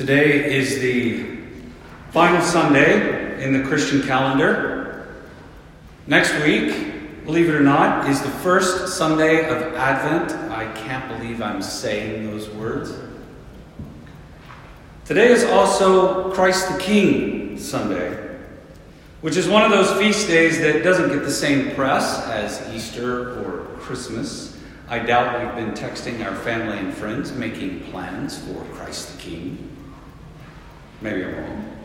Today is the final Sunday in the Christian calendar. Next week, believe it or not, is the first Sunday of Advent. I can't believe I'm saying those words. Today is also Christ the King Sunday, which is one of those feast days that doesn't get the same press as Easter or Christmas. I doubt we've been texting our family and friends making plans for Christ the King. Maybe I'm wrong.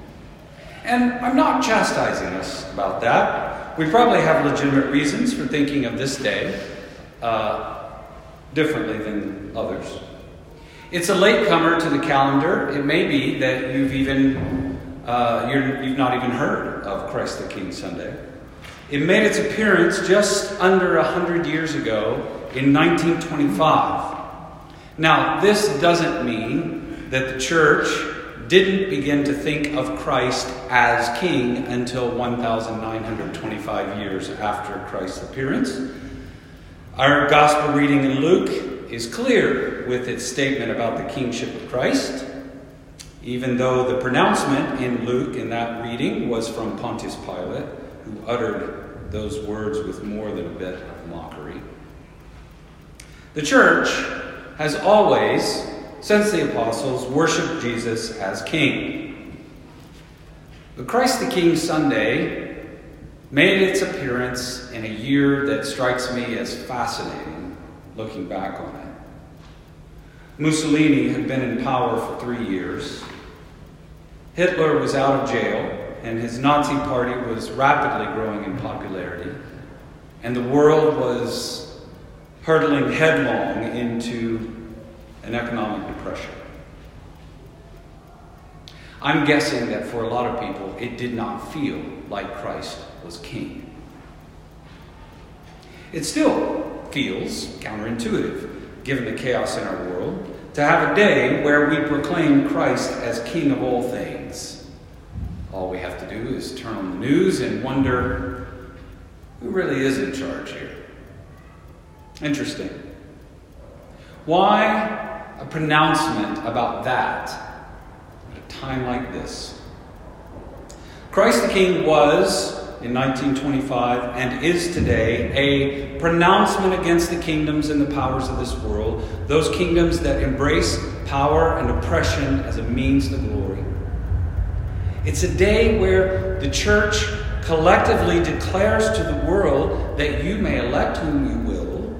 And I'm not chastising us about that. We probably have legitimate reasons for thinking of this day uh, differently than others. It's a latecomer to the calendar. It may be that you've even uh, you have not even heard of Christ the King Sunday. It made its appearance just under a hundred years ago in 1925. Now, this doesn't mean that the church didn't begin to think of Christ as king until 1,925 years after Christ's appearance. Our gospel reading in Luke is clear with its statement about the kingship of Christ, even though the pronouncement in Luke in that reading was from Pontius Pilate, who uttered those words with more than a bit of mockery. The church has always since the apostles worshiped Jesus as king. But Christ the King Sunday made its appearance in a year that strikes me as fascinating looking back on it. Mussolini had been in power for three years. Hitler was out of jail, and his Nazi party was rapidly growing in popularity. And the world was hurtling headlong into and economic depression. I'm guessing that for a lot of people, it did not feel like Christ was king. It still feels counterintuitive, given the chaos in our world, to have a day where we proclaim Christ as king of all things. All we have to do is turn on the news and wonder who really is in charge here. Interesting. Why a pronouncement about that at a time like this. Christ the King was, in 1925, and is today, a pronouncement against the kingdoms and the powers of this world, those kingdoms that embrace power and oppression as a means to glory. It's a day where the church collectively declares to the world that you may elect whom you will,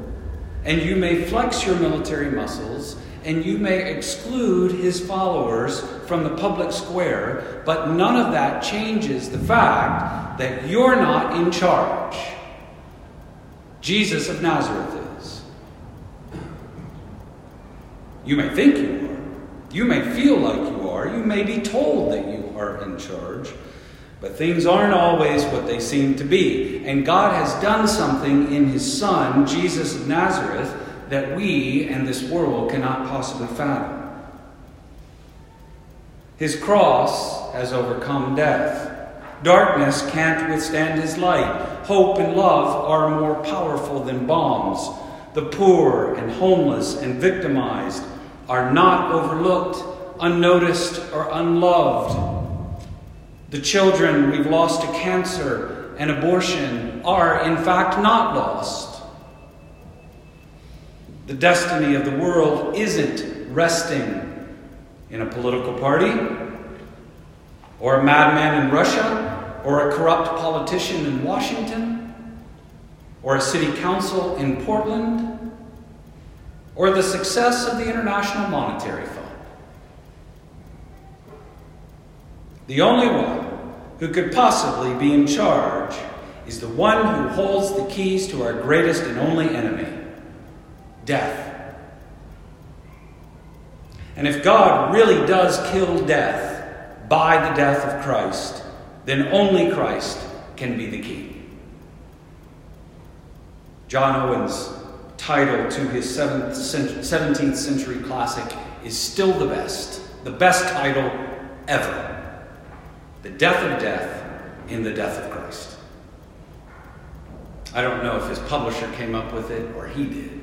and you may flex your military muscles, and you may exclude his followers from the public square, but none of that changes the fact that you're not in charge. Jesus of Nazareth is. You may think you are. You may feel like you are. You may be told that you are in charge. But things aren't always what they seem to be. And God has done something in His Son, Jesus of Nazareth, that we and this world cannot possibly fathom. His cross has overcome death. Darkness can't withstand his light. Hope and love are more powerful than bombs. The poor and homeless and victimized are not overlooked, unnoticed, or unloved. The children we've lost to cancer and abortion are, in fact, not lost. The destiny of the world isn't resting in a political party, or a madman in Russia, or a corrupt politician in Washington, or a city council in Portland, or the success of the International Monetary Fund. The only one who could possibly be in charge is the one who holds the keys to our greatest and only enemy death. And if God really does kill death by the death of Christ, then only Christ can be the king. John Owen's title to his 17th century classic is still the best, the best title ever The Death of Death in the Death of Christ. I don't know if his publisher came up with it or he did.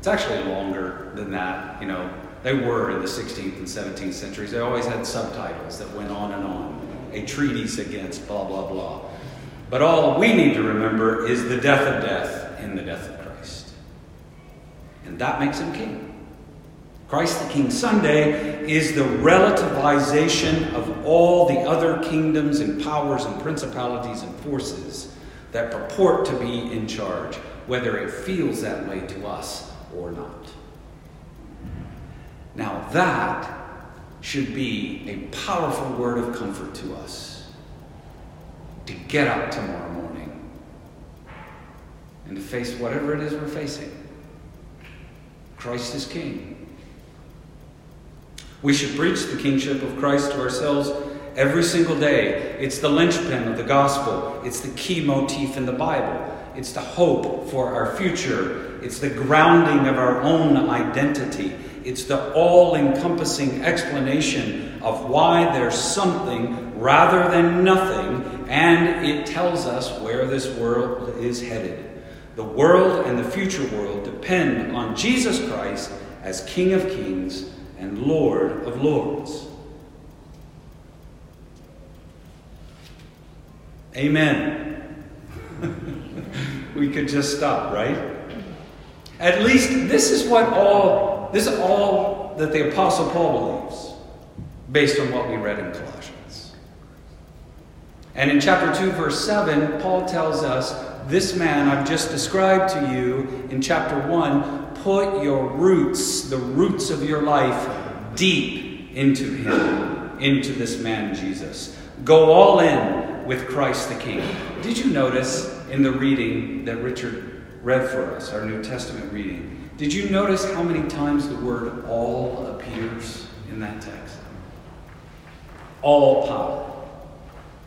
It's actually longer than that, you know. They were in the 16th and 17th centuries. They always had subtitles that went on and on. A treatise against blah, blah, blah. But all we need to remember is the death of death in the death of Christ. And that makes him king. Christ the King Sunday is the relativization of all the other kingdoms and powers and principalities and forces that purport to be in charge, whether it feels that way to us or not. Now, that should be a powerful word of comfort to us to get up tomorrow morning and to face whatever it is we're facing. Christ is King. We should preach the kingship of Christ to ourselves every single day. It's the linchpin of the gospel, it's the key motif in the Bible, it's the hope for our future, it's the grounding of our own identity. It's the all encompassing explanation of why there's something rather than nothing, and it tells us where this world is headed. The world and the future world depend on Jesus Christ as King of Kings and Lord of Lords. Amen. we could just stop, right? At least this is what all this is all that the apostle Paul believes based on what we read in Colossians. And in chapter 2 verse 7, Paul tells us this man I've just described to you in chapter 1 put your roots, the roots of your life, deep into Him, into this man Jesus. Go all in with Christ the King. Did you notice in the reading that Richard read for us, our New Testament reading, did you notice how many times the word all appears in that text? All power,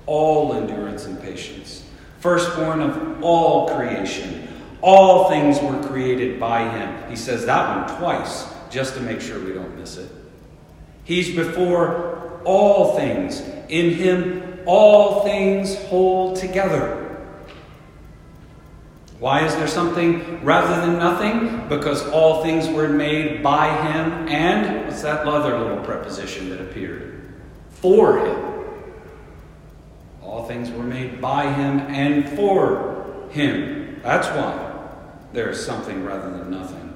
all endurance and patience, firstborn of all creation all things were created by him. He says that one twice just to make sure we don't miss it. He's before all things. In him, all things hold together. Why is there something rather than nothing? Because all things were made by him and, what's that other little preposition that appeared? For him. All things were made by him and for him. That's why there is something rather than nothing.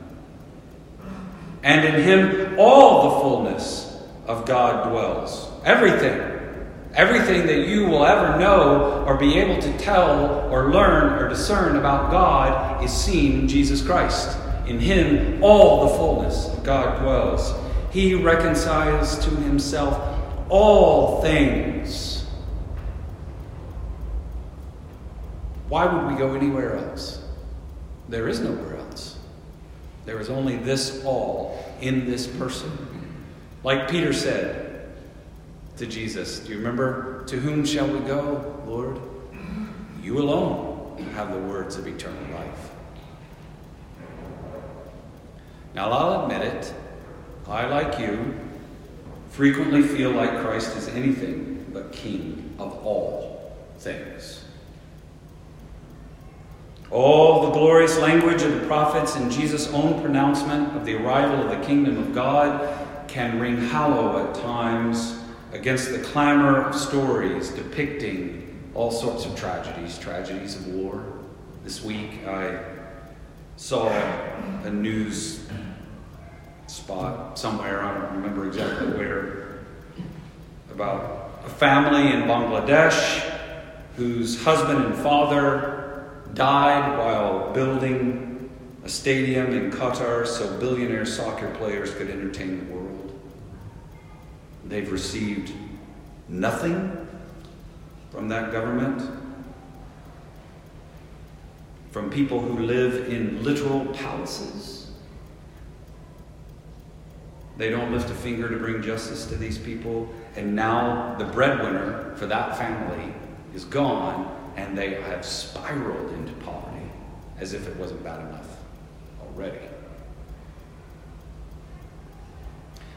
And in him, all the fullness of God dwells. Everything. Everything that you will ever know or be able to tell or learn or discern about God is seen in Jesus Christ. In him, all the fullness of God dwells. He reconciles to himself all things. Why would we go anywhere else? There is nowhere else. There is only this all in this person. Like Peter said to Jesus, do you remember? To whom shall we go, Lord? You alone have the words of eternal life. Now, I'll admit it. I, like you, frequently feel like Christ is anything but king of all things. All the glorious language of the prophets and Jesus' own pronouncement of the arrival of the kingdom of God can ring hollow at times against the clamor of stories depicting all sorts of tragedies, tragedies of war. This week I saw a news spot somewhere, I don't remember exactly where, about a family in Bangladesh whose husband and father died while building a stadium in Qatar so billionaire soccer players could entertain the world. They've received nothing from that government, from people who live in literal palaces. They don't lift a finger to bring justice to these people, and now the breadwinner for that family is gone and they have spiraled into poverty as if it wasn't bad enough already.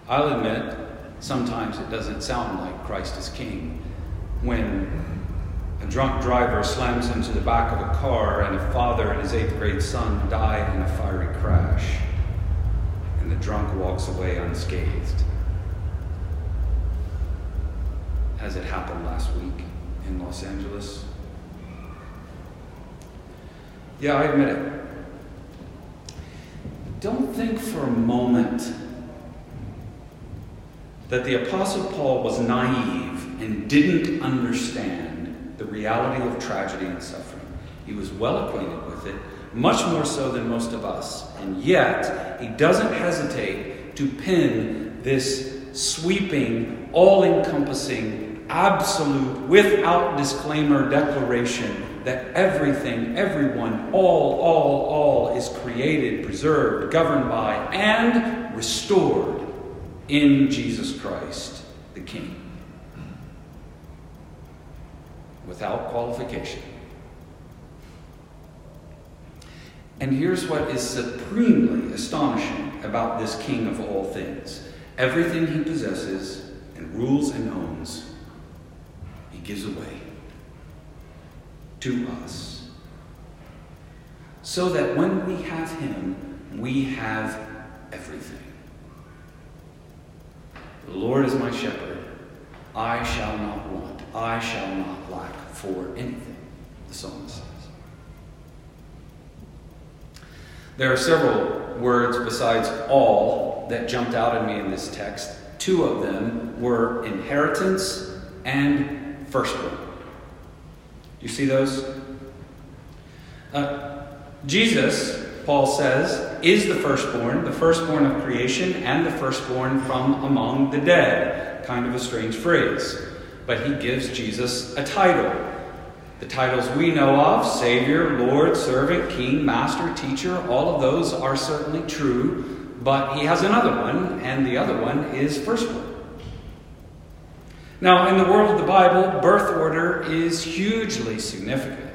I'll admit, sometimes it doesn't sound like Christ is king when a drunk driver slams into the back of a car and a father and his eighth grade son die in a fiery crash. And the drunk walks away unscathed. As it happened last week in Los Angeles. Yeah, I admit it. Don't think for a moment that the Apostle Paul was naive and didn't understand the reality of tragedy and suffering. He was well acquainted with it, much more so than most of us. And yet, he doesn't hesitate to pin this sweeping, all encompassing, absolute, without disclaimer declaration that everything, everyone, all, all, all is created, preserved, governed by, and restored in Jesus Christ, the King. Without qualification. And here's what is supremely astonishing about this King of all things everything he possesses and rules and owns, he gives away to us. So that when we have him, we have everything. The Lord is my shepherd. I shall not want. I shall not lack for anything, the psalmist says. There are several words besides all that jumped out at me in this text. Two of them were inheritance and firstborn. Do You see those? Uh, Jesus, Paul says, is the firstborn, the firstborn of creation, and the firstborn from among the dead. Kind of a strange phrase. But he gives Jesus a title. The titles we know of Savior, Lord, Servant, King, Master, Teacher all of those are certainly true. But he has another one, and the other one is firstborn. Now, in the world of the Bible, birth order is hugely significant.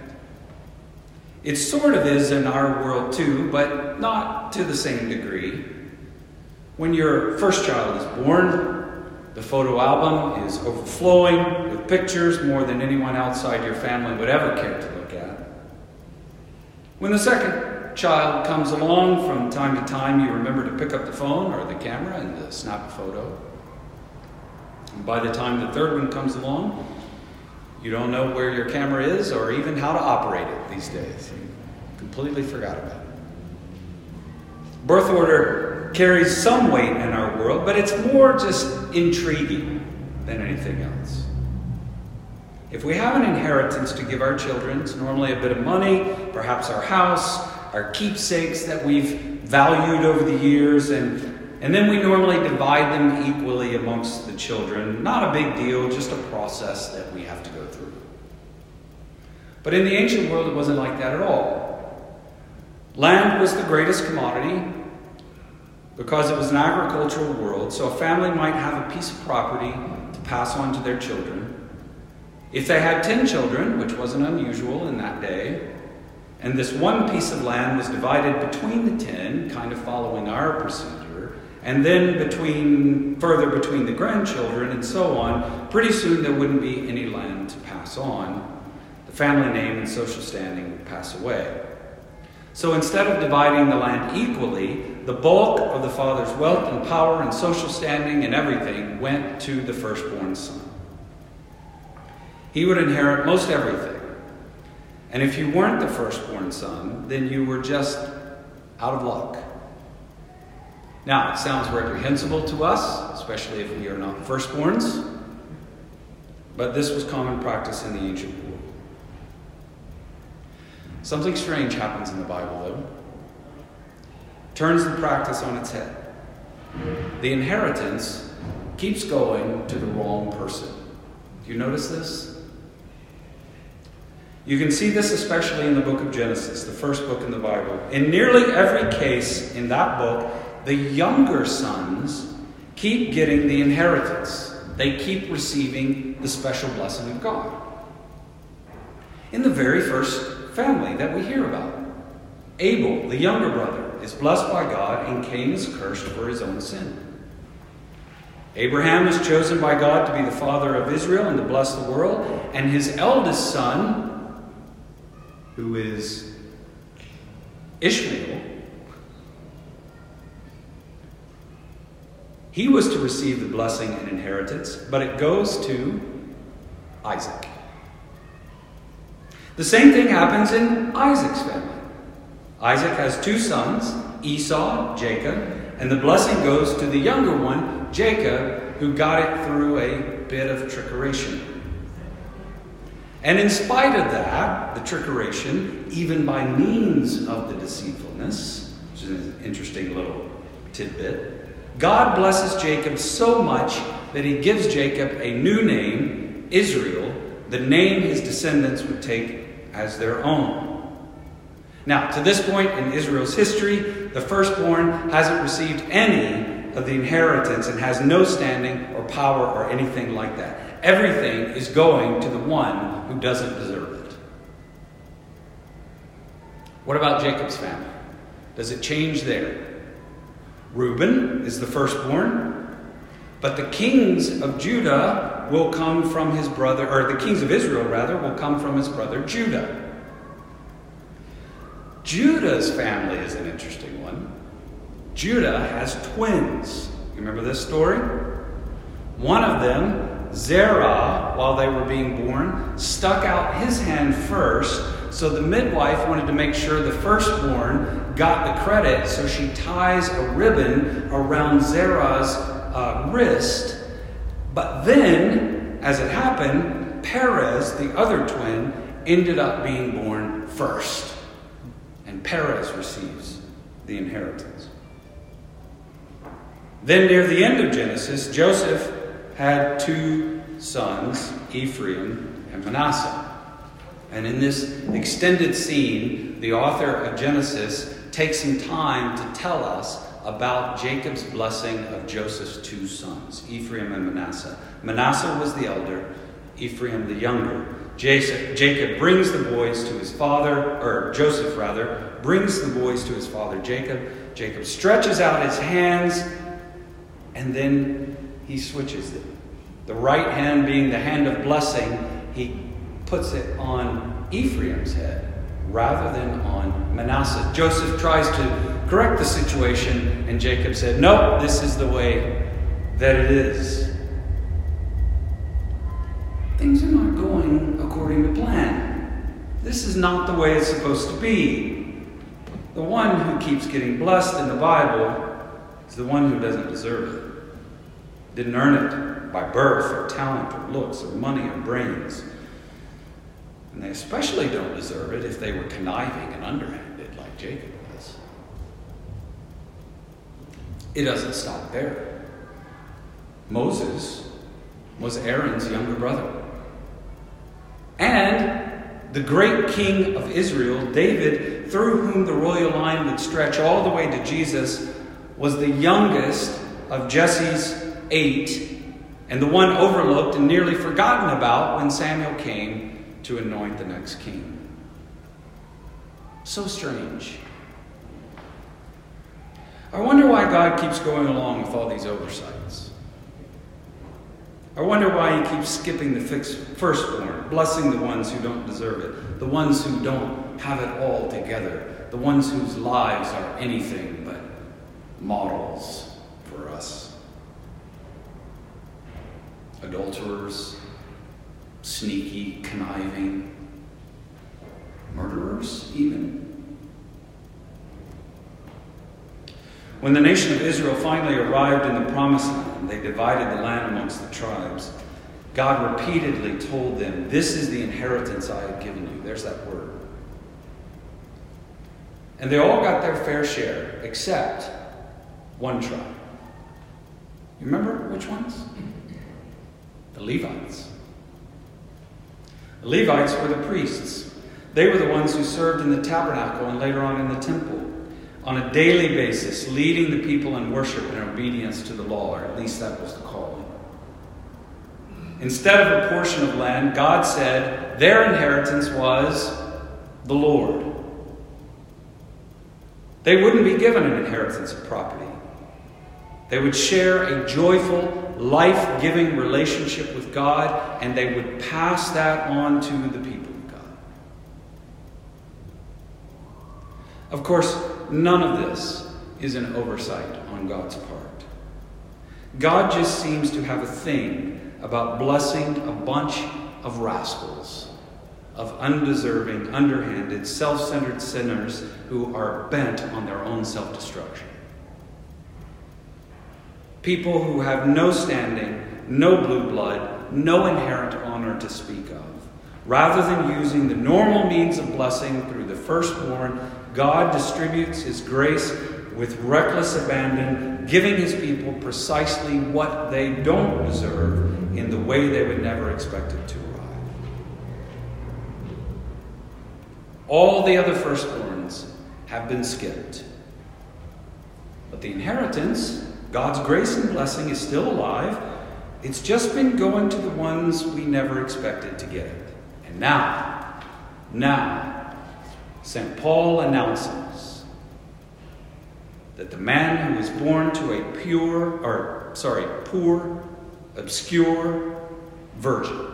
It sort of is in our world too, but not to the same degree. When your first child is born, the photo album is overflowing with pictures more than anyone outside your family would ever care to look at. When the second child comes along, from time to time you remember to pick up the phone or the camera and snap a photo. And by the time the third one comes along, you don't know where your camera is or even how to operate it these days. You completely forgot about it. Birth order carries some weight in our world, but it's more just intriguing than anything else. If we have an inheritance to give our children, it's normally a bit of money, perhaps our house, our keepsakes that we've valued over the years, and and then we normally divide them equally amongst the children. Not a big deal, just a process that we have to go through. But in the ancient world, it wasn't like that at all. Land was the greatest commodity because it was an agricultural world, so a family might have a piece of property to pass on to their children. If they had 10 children, which wasn't unusual in that day, and this one piece of land was divided between the 10, kind of following our procedure, and then between further between the grandchildren and so on, pretty soon there wouldn't be any land to pass on. The family name and social standing would pass away. So instead of dividing the land equally, the bulk of the father's wealth and power and social standing and everything went to the firstborn son. He would inherit most everything. And if you weren't the firstborn son, then you were just out of luck. Now, it sounds reprehensible to us, especially if we are not firstborns, but this was common practice in the ancient world. Something strange happens in the Bible, though. Turns the practice on its head. The inheritance keeps going to the wrong person. Do you notice this? You can see this especially in the book of Genesis, the first book in the Bible. In nearly every case in that book, the younger sons keep getting the inheritance. They keep receiving the special blessing of God. In the very first family that we hear about, Abel, the younger brother, is blessed by God, and Cain is cursed for his own sin. Abraham is chosen by God to be the father of Israel and to bless the world, and his eldest son, who is Ishmael, He was to receive the blessing and inheritance, but it goes to Isaac. The same thing happens in Isaac's family. Isaac has two sons, Esau, Jacob, and the blessing goes to the younger one, Jacob, who got it through a bit of trickeration. And in spite of that, the trickeration, even by means of the deceitfulness, which is an interesting little tidbit, God blesses Jacob so much that he gives Jacob a new name, Israel, the name his descendants would take as their own. Now, to this point in Israel's history, the firstborn hasn't received any of the inheritance and has no standing or power or anything like that. Everything is going to the one who doesn't deserve it. What about Jacob's family? Does it change there? Reuben is the firstborn, but the kings of Judah will come from his brother, or the kings of Israel, rather, will come from his brother Judah. Judah's family is an interesting one. Judah has twins. You remember this story? One of them, Zerah, while they were being born, stuck out his hand first, so the midwife wanted to make sure the firstborn got the credit, so she ties a ribbon around Zerah's uh, wrist. But then, as it happened, Perez, the other twin, ended up being born first and Perez receives the inheritance. Then, near the end of Genesis, Joseph had two sons, Ephraim and Manasseh. And in this extended scene, the author of Genesis takes some time to tell us about Jacob's blessing of Joseph's two sons, Ephraim and Manasseh. Manasseh was the elder, Ephraim the younger. Jacob brings the boys to his father, or Joseph rather, brings the boys to his father Jacob. Jacob stretches out his hands, and then he switches them. The right hand being the hand of blessing, he puts it on Ephraim's head rather than on Manasseh. Joseph tries to correct the situation, and Jacob said, Nope, this is the way that it is things are not going according to plan. This is not the way it's supposed to be. The one who keeps getting blessed in the Bible is the one who doesn't deserve it. Didn't earn it by birth or talent or looks or money or brains. And they especially don't deserve it if they were conniving and underhanded like Jacob was. It doesn't stop there. Moses was Aaron's younger brother. And the great king of Israel, David, through whom the royal line would stretch all the way to Jesus, was the youngest of Jesse's eight and the one overlooked and nearly forgotten about when Samuel came to anoint the next king. So strange. I wonder why God keeps going along with all these oversights. I wonder why he keeps skipping the firstborn, blessing the ones who don't deserve it, the ones who don't have it all together, the ones whose lives are anything but models for us. Adulterers, sneaky, conniving, murderers, even. When the nation of Israel finally arrived in the promised land, they divided the land amongst the tribes. God repeatedly told them, This is the inheritance I have given you. There's that word. And they all got their fair share, except one tribe. You remember which ones? The Levites. Levites were the priests. They were the ones who served in the tabernacle and later on in the temple on a daily basis, leading the people in worship and obedience to the law, or at least that was the calling. Instead of a portion of land, God said their inheritance was the Lord. They wouldn't be given an inheritance of property. They would share a joyful, life giving relationship with God, and they would pass that on to the people of God. Of course, None of this is an oversight on God's part. God just seems to have a thing about blessing a bunch of rascals, of undeserving, underhanded, self centered sinners who are bent on their own self destruction. People who have no standing, no blue blood, no inherent honor to speak of. Rather than using the normal means of blessing through the firstborn, God distributes His grace with reckless abandon, giving His people precisely what they don't deserve in the way they would never expect it to arrive. All the other firstborns have been skipped. But the inheritance, God's grace and blessing, is still alive. It's just been going to the ones we never expected to get it. And now, now, St. Paul announces that the man who was born to a pure, or sorry, poor, obscure virgin,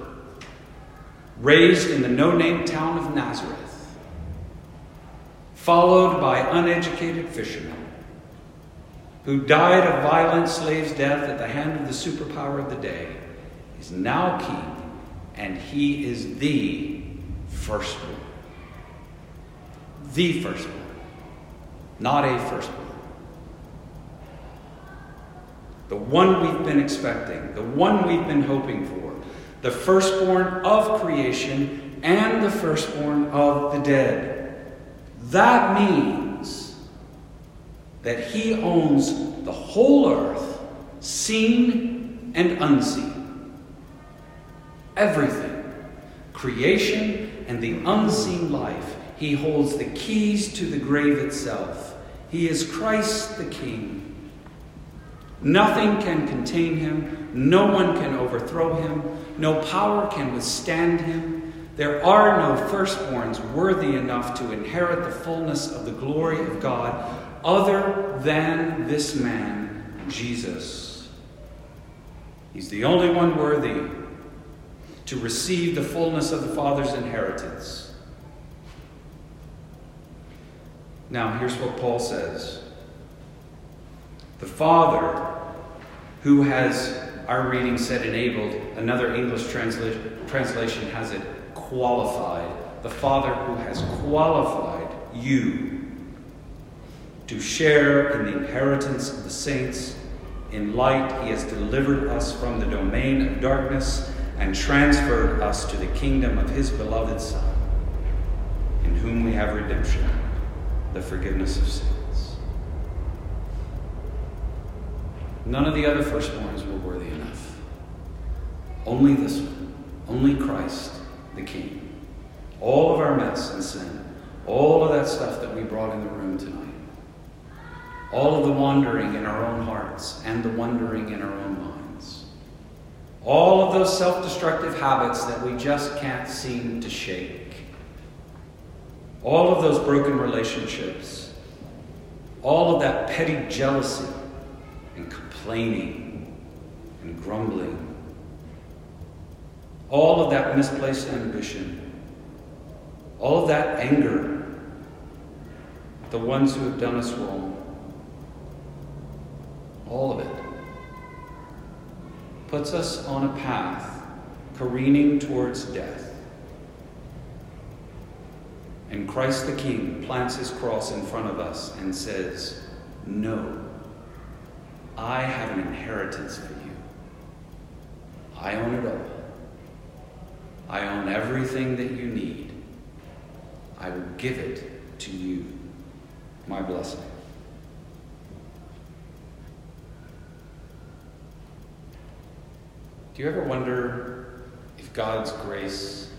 raised in the no name town of Nazareth, followed by uneducated fishermen, who died a violent slave's death at the hand of the superpower of the day, is now king, and he is the firstborn. The firstborn, not a firstborn. The one we've been expecting, the one we've been hoping for, the firstborn of creation and the firstborn of the dead. That means that he owns the whole earth, seen and unseen. Everything. Creation and the unseen life. He holds the keys to the grave itself. He is Christ the King. Nothing can contain him. No one can overthrow him. No power can withstand him. There are no firstborns worthy enough to inherit the fullness of the glory of God other than this man, Jesus. He's the only one worthy to receive the fullness of the Father's inheritance. Now, here's what Paul says The Father, who has, our reading said enabled, another English transla- translation has it qualified. The Father who has qualified you to share in the inheritance of the saints. In light, he has delivered us from the domain of darkness and transferred us to the kingdom of his beloved Son, in whom we have redemption, the forgiveness of sins. None of the other firstborns were worthy enough. Only this one, only Christ, the King. All of our mess and sin, all of that stuff that we brought in the room tonight all of the wandering in our own hearts and the wondering in our own minds. All of those self destructive habits that we just can't seem to shake. All of those broken relationships. All of that petty jealousy and complaining and grumbling. All of that misplaced ambition. All of that anger. The ones who have done us wrong all of it, puts us on a path careening towards death. And Christ the King plants his cross in front of us and says, No, I have an inheritance for you. I own it all. I own everything that you need. I will give it to you. My blessing. Do you ever wonder if God's grace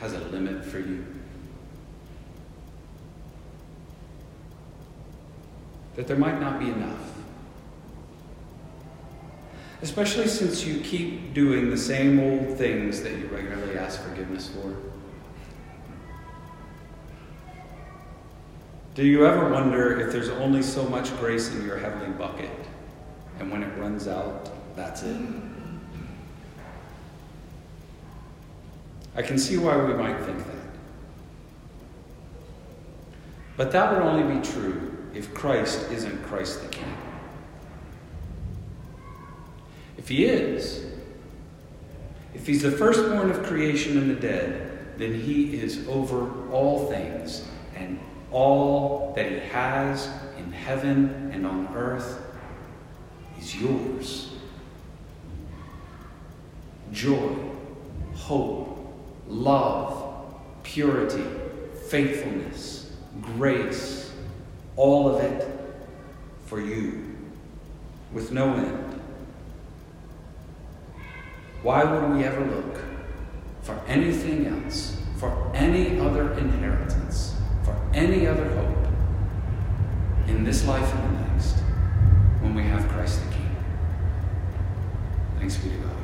has a limit for you? That there might not be enough. Especially since you keep doing the same old things that you regularly ask forgiveness for. Do you ever wonder if there's only so much grace in your heavenly bucket, and when it runs out, that's it? I can see why we might think that. But that would only be true if Christ isn't Christ the King. If he is, if he's the firstborn of creation and the dead, then he is over all things, and all that he has in heaven and on earth is yours. Joy, hope, love, purity, faithfulness, grace, all of it for you, with no end. Why would we ever look for anything else, for any other inheritance, for any other hope in this life and the next when we have Christ the King? Thanks be to God.